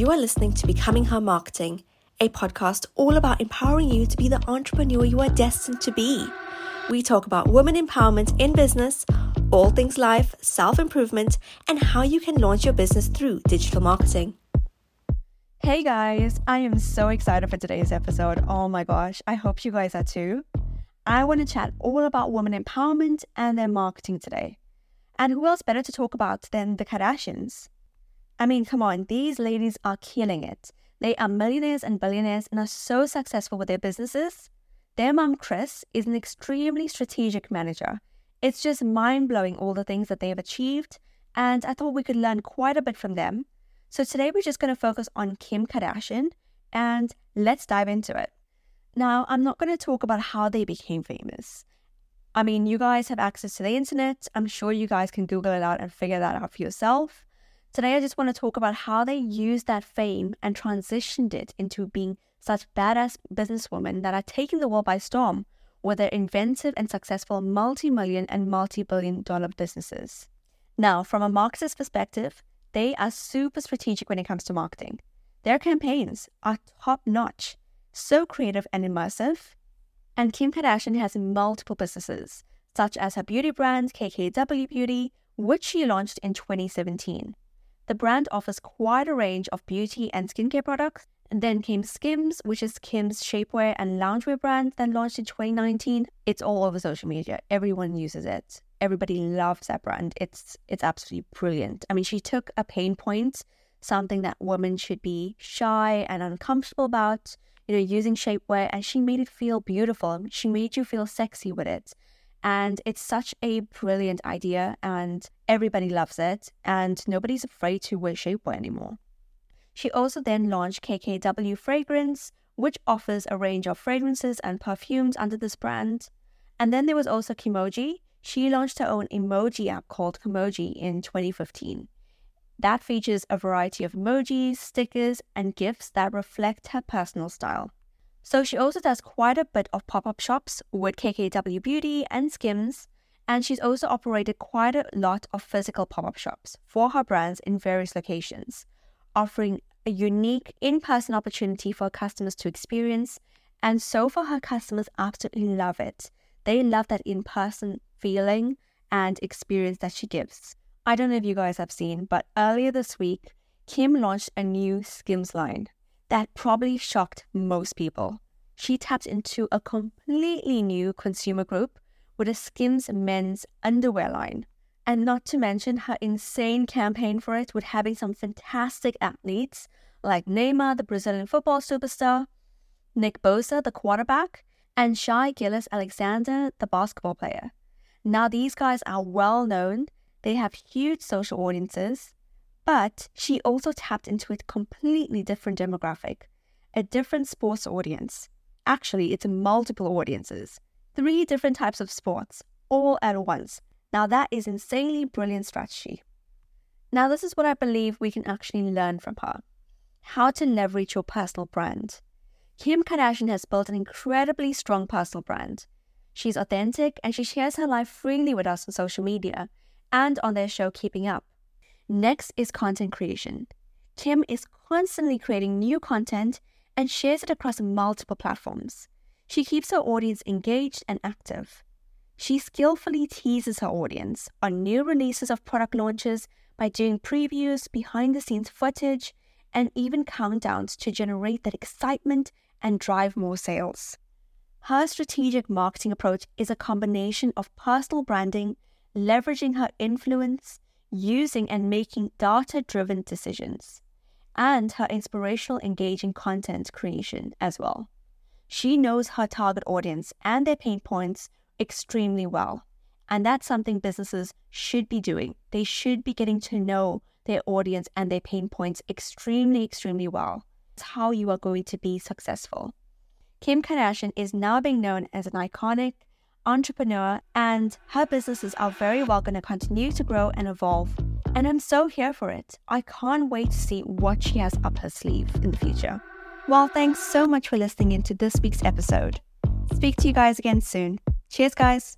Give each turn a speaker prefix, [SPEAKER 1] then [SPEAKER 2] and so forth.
[SPEAKER 1] You are listening to Becoming Her Marketing, a podcast all about empowering you to be the entrepreneur you are destined to be. We talk about women empowerment in business, all things life, self improvement, and how you can launch your business through digital marketing.
[SPEAKER 2] Hey guys, I am so excited for today's episode. Oh my gosh, I hope you guys are too. I want to chat all about women empowerment and their marketing today. And who else better to talk about than the Kardashians? I mean, come on, these ladies are killing it. They are millionaires and billionaires and are so successful with their businesses. Their mom, Kris, is an extremely strategic manager. It's just mind blowing all the things that they have achieved, and I thought we could learn quite a bit from them. So today we're just going to focus on Kim Kardashian and let's dive into it. Now, I'm not going to talk about how they became famous. I mean, you guys have access to the internet. I'm sure you guys can Google it out and figure that out for yourself. Today, I just want to talk about how they used that fame and transitioned it into being such badass businesswomen that are taking the world by storm with their inventive and successful multi million and multi billion dollar businesses. Now, from a marketer's perspective, they are super strategic when it comes to marketing. Their campaigns are top notch, so creative and immersive. And Kim Kardashian has multiple businesses, such as her beauty brand, KKW Beauty, which she launched in 2017. The brand offers quite a range of beauty and skincare products. And then came Skims, which is Kim's shapewear and loungewear brand that launched in 2019. It's all over social media. Everyone uses it. Everybody loves that brand. It's it's absolutely brilliant. I mean, she took a pain point, something that women should be shy and uncomfortable about, you know, using shapewear, and she made it feel beautiful. She made you feel sexy with it. And it's such a brilliant idea, and everybody loves it, and nobody's afraid to wear shapewear anymore. She also then launched KKW Fragrance, which offers a range of fragrances and perfumes under this brand. And then there was also Kimoji. She launched her own emoji app called Kimoji in 2015. That features a variety of emojis, stickers, and gifts that reflect her personal style. So she also does quite a bit of pop up shops with KKW Beauty and Skims, and she's also operated quite a lot of physical pop up shops for her brands in various locations, offering a unique in person opportunity for customers to experience. And so far, her customers absolutely love it. They love that in person feeling and experience that she gives. I don't know if you guys have seen, but earlier this week, Kim launched a new Skims line that probably shocked most people. She tapped into a completely new consumer group with a Skims men's underwear line. And not to mention her insane campaign for it with having some fantastic athletes like Neymar, the Brazilian football superstar, Nick Bosa, the quarterback, and Shai Gilgeous-Alexander, the basketball player. Now, these guys are well known, they have huge social audiences, but she also tapped into a completely different demographic, a different sports audience. Actually, it's multiple audiences, three different types of sports, all at once. Now, that is insanely brilliant strategy. Now, this is what I believe we can actually learn from her how to leverage your personal brand. Kim Kardashian has built an incredibly strong personal brand. She's authentic and she shares her life freely with us on social media and on their show Keeping Up. Next is content creation. Kim is constantly creating new content and shares it across multiple platforms. She keeps her audience engaged and active. She skillfully teases her audience on new releases of product launches by doing previews, behind the scenes footage, and even countdowns to generate that excitement and drive more sales. Her strategic marketing approach is a combination of personal branding, leveraging her influence, using and making data driven decisions, and her inspirational, engaging content creation as well. She knows her target audience and their pain points extremely well. And that's something businesses should be doing. They should be getting to know their audience and their pain points extremely, extremely well. It's how you are going to be successful. Kim Kardashian is now being known as an iconic entrepreneur, and her businesses are very well going to continue to grow and evolve. And I'm so here for it. I can't wait to see what she has up her sleeve in the future. Well, thanks so much for listening into this week's episode. Speak to you guys again soon. Cheers, guys.